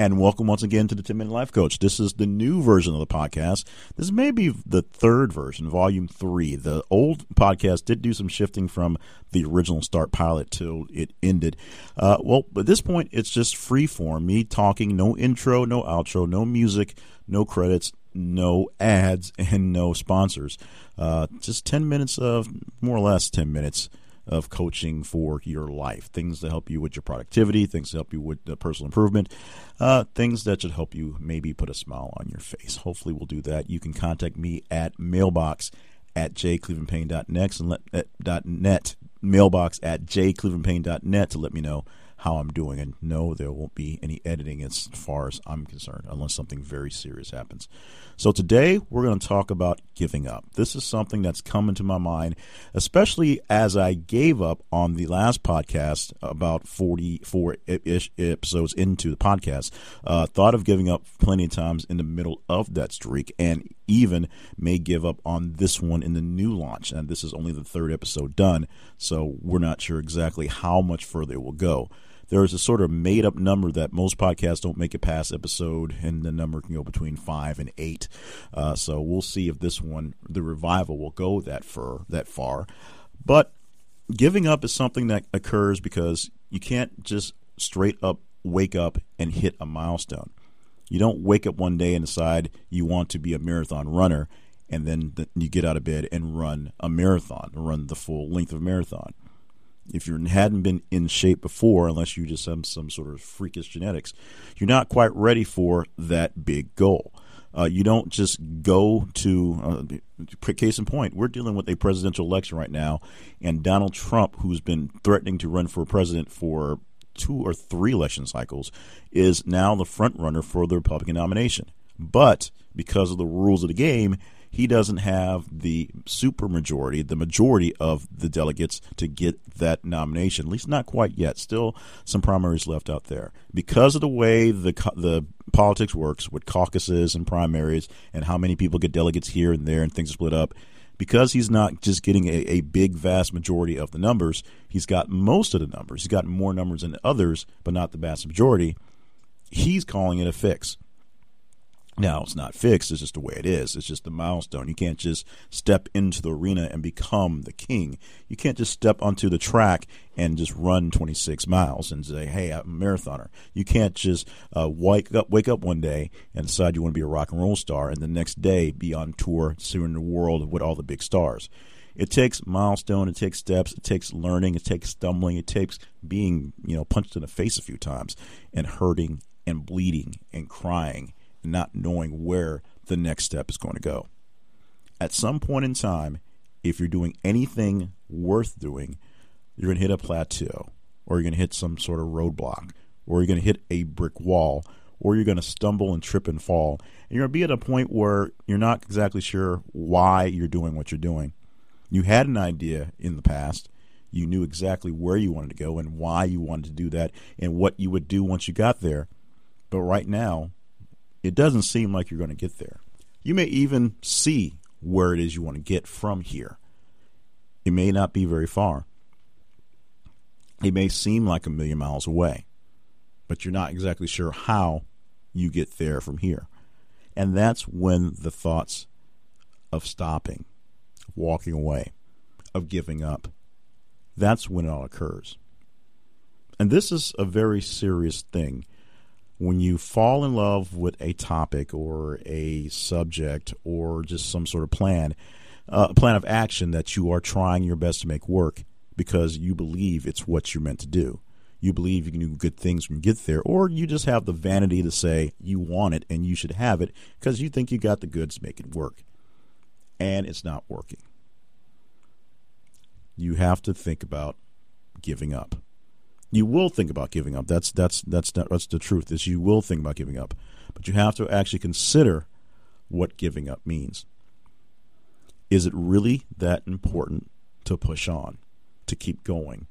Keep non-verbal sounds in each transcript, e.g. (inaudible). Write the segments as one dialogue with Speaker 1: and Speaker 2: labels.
Speaker 1: and welcome once again to the 10 Minute Life Coach. This is the new version of the podcast. This may be the third version, volume three. The old podcast did do some shifting from the original start pilot till it ended. Uh, well, at this point, it's just free form, me talking, no intro, no outro, no music, no credits, no ads, (laughs) and no sponsors. Uh, just 10 minutes of, more or less 10 minutes of coaching for your life. Things to help you with your productivity, things to help you with personal improvement, uh, things that should help you maybe put a smile on your face. Hopefully, we'll do that. You can contact me at mailbox at jclevelandpayne.net and let, uh, net mailbox at jclevelandpayne.net to let me know how I'm doing. And no, there won't be any editing as far as I'm concerned, unless something very serious happens. So today we're going to talk about giving up. This is something that's come into my mind, especially as I gave up on the last podcast about 44 ish episodes into the podcast. Uh, thought of giving up plenty of times in the middle of that streak and even may give up on this one in the new launch. And this is only the third episode done, so we're not sure exactly how much further it will go there is a sort of made up number that most podcasts don't make it past episode, and the number can go between five and eight. Uh, so we'll see if this one, the revival, will go that far. That far, but giving up is something that occurs because you can't just straight up wake up and hit a milestone. You don't wake up one day and decide you want to be a marathon runner, and then you get out of bed and run a marathon, run the full length of marathon if you hadn't been in shape before, unless you just have some sort of freakish genetics, you're not quite ready for that big goal. Uh, you don't just go to uh, case in point. We're dealing with a presidential election right now, and Donald Trump, who's been threatening to run for president for two or three election cycles, is now the front runner for the Republican nomination. But because of the rules of the game, he doesn't have the super majority, the majority of the delegates to get that nomination. At least not quite yet. Still some primaries left out there because of the way the the politics works with caucuses and primaries and how many people get delegates here and there and things are split up. Because he's not just getting a, a big, vast majority of the numbers, he's got most of the numbers. He's got more numbers than others, but not the vast majority. He's calling it a fix. Now, it's not fixed, it's just the way it is. It's just the milestone. You can't just step into the arena and become the king. You can't just step onto the track and just run 26 miles and say, hey, I'm a marathoner. You can't just uh, wake, up, wake up one day and decide you want to be a rock and roll star and the next day be on tour, touring the world with all the big stars. It takes milestone, it takes steps, it takes learning, it takes stumbling, it takes being, you know, punched in the face a few times and hurting and bleeding and crying not knowing where the next step is going to go. At some point in time, if you're doing anything worth doing, you're going to hit a plateau, or you're going to hit some sort of roadblock, or you're going to hit a brick wall, or you're going to stumble and trip and fall. And you're going to be at a point where you're not exactly sure why you're doing what you're doing. You had an idea in the past. You knew exactly where you wanted to go and why you wanted to do that and what you would do once you got there. But right now, it doesn't seem like you're going to get there. You may even see where it is you want to get from here. It may not be very far. It may seem like a million miles away, but you're not exactly sure how you get there from here. And that's when the thoughts of stopping, walking away, of giving up, that's when it all occurs. And this is a very serious thing when you fall in love with a topic or a subject or just some sort of plan, uh, a plan of action that you are trying your best to make work because you believe it's what you're meant to do. You believe you can do good things when you get there, or you just have the vanity to say you want it and you should have it because you think you got the goods to make it work. And it's not working. You have to think about giving up you will think about giving up. That's that's that's that's the truth. Is you will think about giving up, but you have to actually consider what giving up means. Is it really that important to push on, to keep going?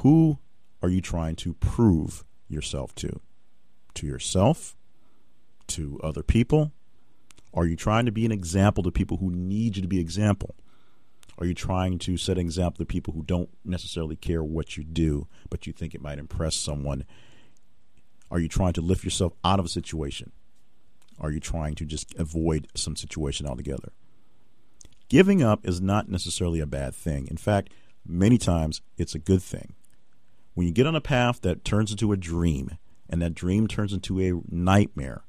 Speaker 1: Who are you trying to prove yourself to? To yourself? To other people? Are you trying to be an example to people who need you to be example? Are you trying to set an example to people who don't necessarily care what you do, but you think it might impress someone Are you trying to lift yourself out of a situation? Are you trying to just avoid some situation altogether? Giving up is not necessarily a bad thing. In fact, many times it's a good thing. When you get on a path that turns into a dream and that dream turns into a nightmare,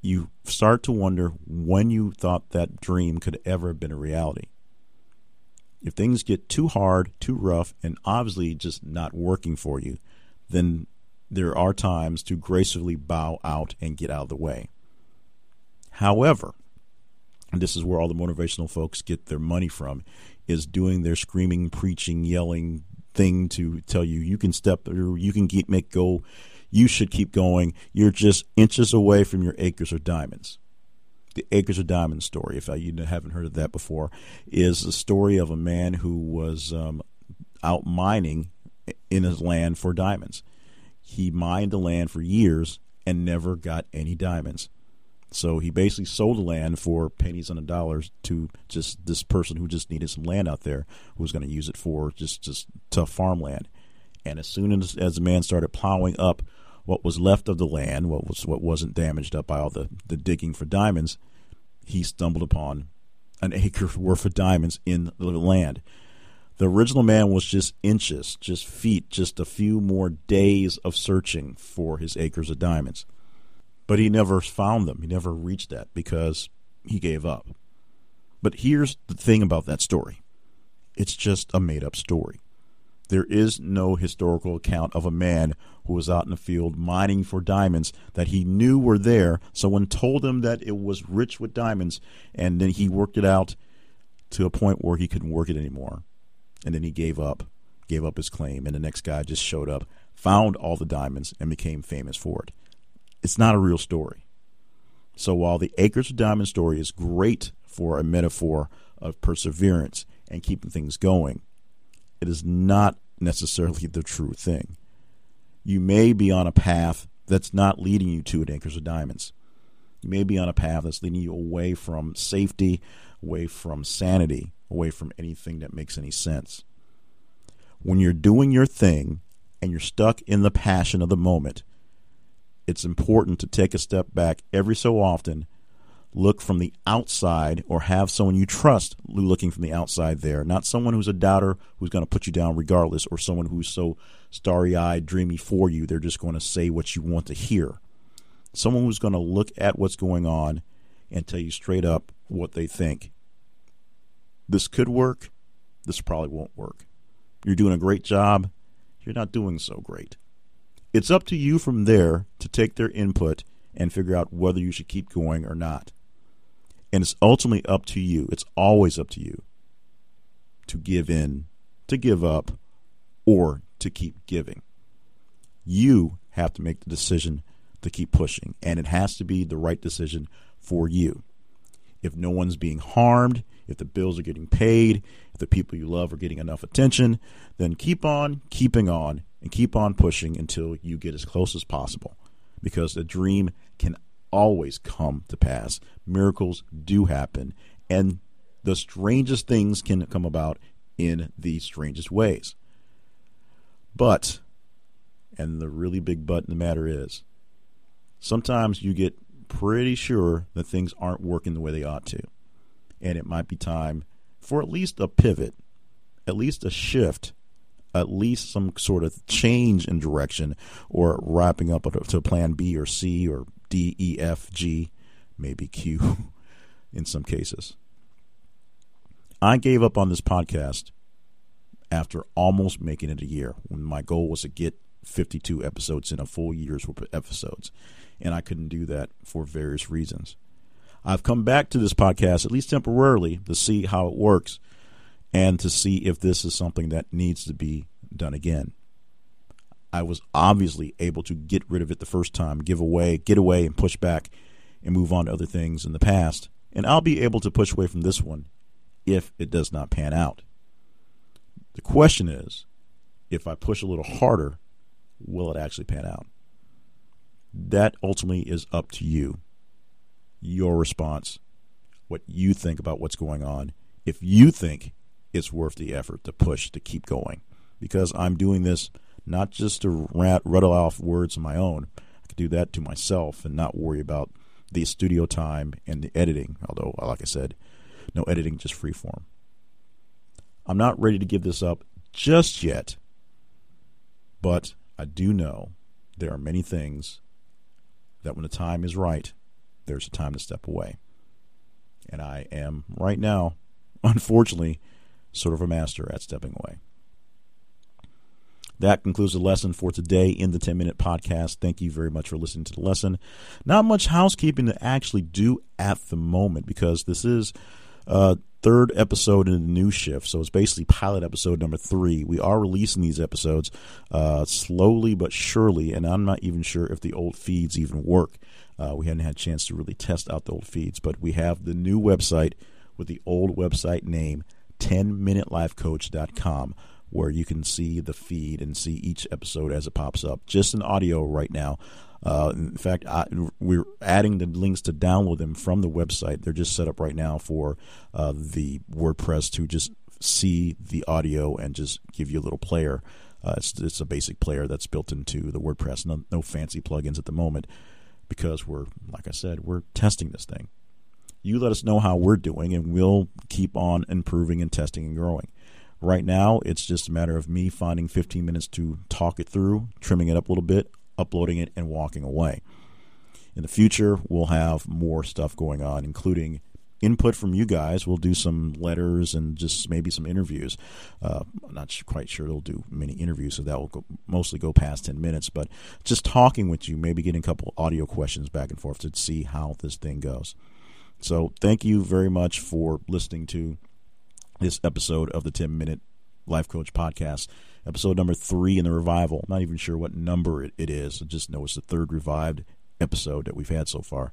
Speaker 1: you start to wonder when you thought that dream could ever have been a reality. If things get too hard, too rough, and obviously just not working for you, then there are times to gracefully bow out and get out of the way. However, and this is where all the motivational folks get their money from, is doing their screaming, preaching, yelling thing to tell you you can step or you can keep make go, you should keep going. You're just inches away from your acres or diamonds. The acres of diamonds story, if you haven't heard of that before, is the story of a man who was um, out mining in his land for diamonds he mined the land for years and never got any diamonds. So he basically sold the land for pennies on the dollars to just this person who just needed some land out there who was going to use it for just just tough farmland. And as soon as, as the man started plowing up what was left of the land, what was what wasn't damaged up by all the, the digging for diamonds, he stumbled upon an (laughs) acre worth of diamonds in the land. The original man was just inches, just feet, just a few more days of searching for his acres of diamonds. But he never found them. He never reached that because he gave up. But here's the thing about that story it's just a made up story. There is no historical account of a man who was out in the field mining for diamonds that he knew were there. Someone told him that it was rich with diamonds, and then he worked it out to a point where he couldn't work it anymore and then he gave up, gave up his claim, and the next guy just showed up, found all the diamonds, and became famous for it. It's not a real story. So while the Acres of Diamond story is great for a metaphor of perseverance and keeping things going, it is not necessarily the true thing. You may be on a path that's not leading you to an Acres of Diamonds. You may be on a path that's leading you away from safety, away from sanity, away from anything that makes any sense. When you're doing your thing and you're stuck in the passion of the moment, it's important to take a step back every so often, look from the outside, or have someone you trust looking from the outside there, not someone who's a doubter who's going to put you down regardless, or someone who's so starry eyed, dreamy for you, they're just going to say what you want to hear. Someone who's going to look at what's going on and tell you straight up what they think this could work, this probably won't work. You're doing a great job, you're not doing so great. It's up to you from there to take their input and figure out whether you should keep going or not. And it's ultimately up to you. It's always up to you to give in, to give up, or to keep giving. You have to make the decision to keep pushing, and it has to be the right decision for you. If no one's being harmed, if the bills are getting paid, if the people you love are getting enough attention, then keep on keeping on and keep on pushing until you get as close as possible. Because the dream can always come to pass. Miracles do happen, and the strangest things can come about in the strangest ways. But, and the really big but in the matter is, sometimes you get pretty sure that things aren't working the way they ought to and it might be time for at least a pivot, at least a shift, at least some sort of change in direction, or wrapping up to plan B or C or D, E, F, G, maybe Q (laughs) in some cases. I gave up on this podcast after almost making it a year when my goal was to get 52 episodes in a full year's worth of episodes. And I couldn't do that for various reasons. I've come back to this podcast, at least temporarily, to see how it works and to see if this is something that needs to be done again. I was obviously able to get rid of it the first time, give away, get away, and push back and move on to other things in the past. And I'll be able to push away from this one if it does not pan out. The question is if I push a little harder, will it actually pan out? That ultimately is up to you your response, what you think about what's going on, if you think it's worth the effort to push to keep going. Because I'm doing this not just to rat, rattle off words of my own. I could do that to myself and not worry about the studio time and the editing. Although, like I said, no editing, just free form. I'm not ready to give this up just yet, but I do know there are many things that when the time is right, there's a time to step away. And I am right now, (laughs) unfortunately, sort of a master at stepping away. That concludes the lesson for today in the 10 minute podcast. Thank you very much for listening to the lesson. Not much housekeeping to actually do at the moment because this is uh, third episode in the new shift. So it's basically pilot episode number three. We are releasing these episodes uh, slowly but surely, and I'm not even sure if the old feeds even work. Uh, we hadn't had a chance to really test out the old feeds, but we have the new website with the old website name, 10minutelifecoach.com where you can see the feed and see each episode as it pops up. Just in audio right now. Uh, in fact, I, we're adding the links to download them from the website. They're just set up right now for uh, the WordPress to just see the audio and just give you a little player. Uh, it's, it's a basic player that's built into the WordPress. No, no fancy plugins at the moment because we're, like I said, we're testing this thing. You let us know how we're doing, and we'll keep on improving and testing and growing. Right now, it's just a matter of me finding 15 minutes to talk it through, trimming it up a little bit, uploading it, and walking away. In the future, we'll have more stuff going on, including input from you guys. We'll do some letters and just maybe some interviews. Uh, I'm not quite sure it'll do many interviews, so that will go, mostly go past 10 minutes. But just talking with you, maybe getting a couple audio questions back and forth to see how this thing goes. So thank you very much for listening to this episode of the 10 Minute Life Coach Podcast, episode number three in the revival. Not even sure what number it, it is. I just know it's the third revived episode that we've had so far.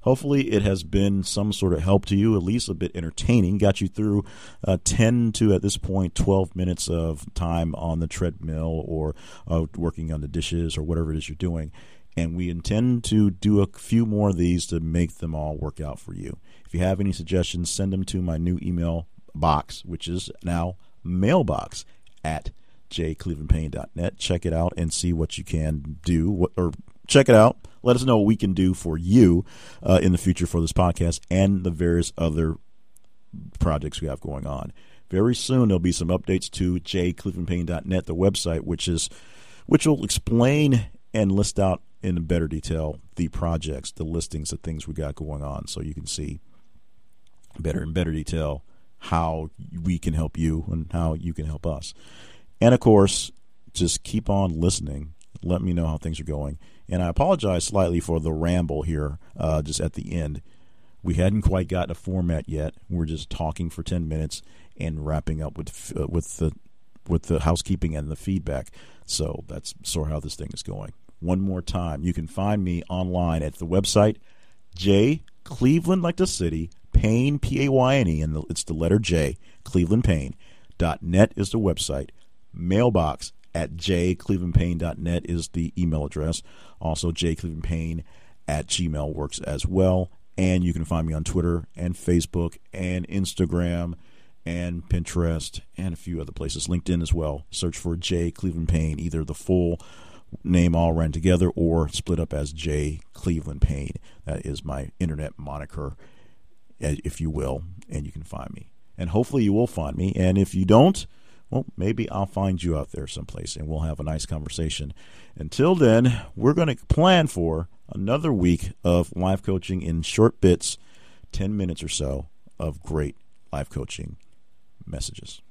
Speaker 1: Hopefully, it has been some sort of help to you, at least a bit entertaining. Got you through uh, 10 to, at this point, 12 minutes of time on the treadmill or uh, working on the dishes or whatever it is you're doing. And we intend to do a few more of these to make them all work out for you. If you have any suggestions, send them to my new email box, which is now mailbox at jclevelandpayne.net. Check it out and see what you can do, or check it out. Let us know what we can do for you uh, in the future for this podcast and the various other projects we have going on. Very soon there'll be some updates to jclevelandpayne.net, the website, which is which will explain and list out in better detail the projects, the listings, the things we got going on, so you can see better in better detail how we can help you and how you can help us. And of course, just keep on listening. Let me know how things are going. And I apologize slightly for the ramble here, uh, just at the end. We hadn't quite gotten a format yet. We're just talking for ten minutes and wrapping up with uh, with the with the housekeeping and the feedback. So that's sort of how this thing is going. One more time, you can find me online at the website J Cleveland, like the city, Payne, P A Y N E, and it's the letter J, Cleveland Payne. Dot net is the website. Mailbox at jclevelandpayne.net is the email address. Also, jclevelandpayne at gmail works as well. And you can find me on Twitter and Facebook and Instagram and Pinterest and a few other places. LinkedIn as well. Search for J Cleveland Payne, either the full name all ran together or split up as J Cleveland Payne. That is my internet moniker if you will, and you can find me. And hopefully you will find me. And if you don't, well, maybe I'll find you out there someplace and we'll have a nice conversation. Until then, we're going to plan for another week of life coaching in short bits, 10 minutes or so of great life coaching messages.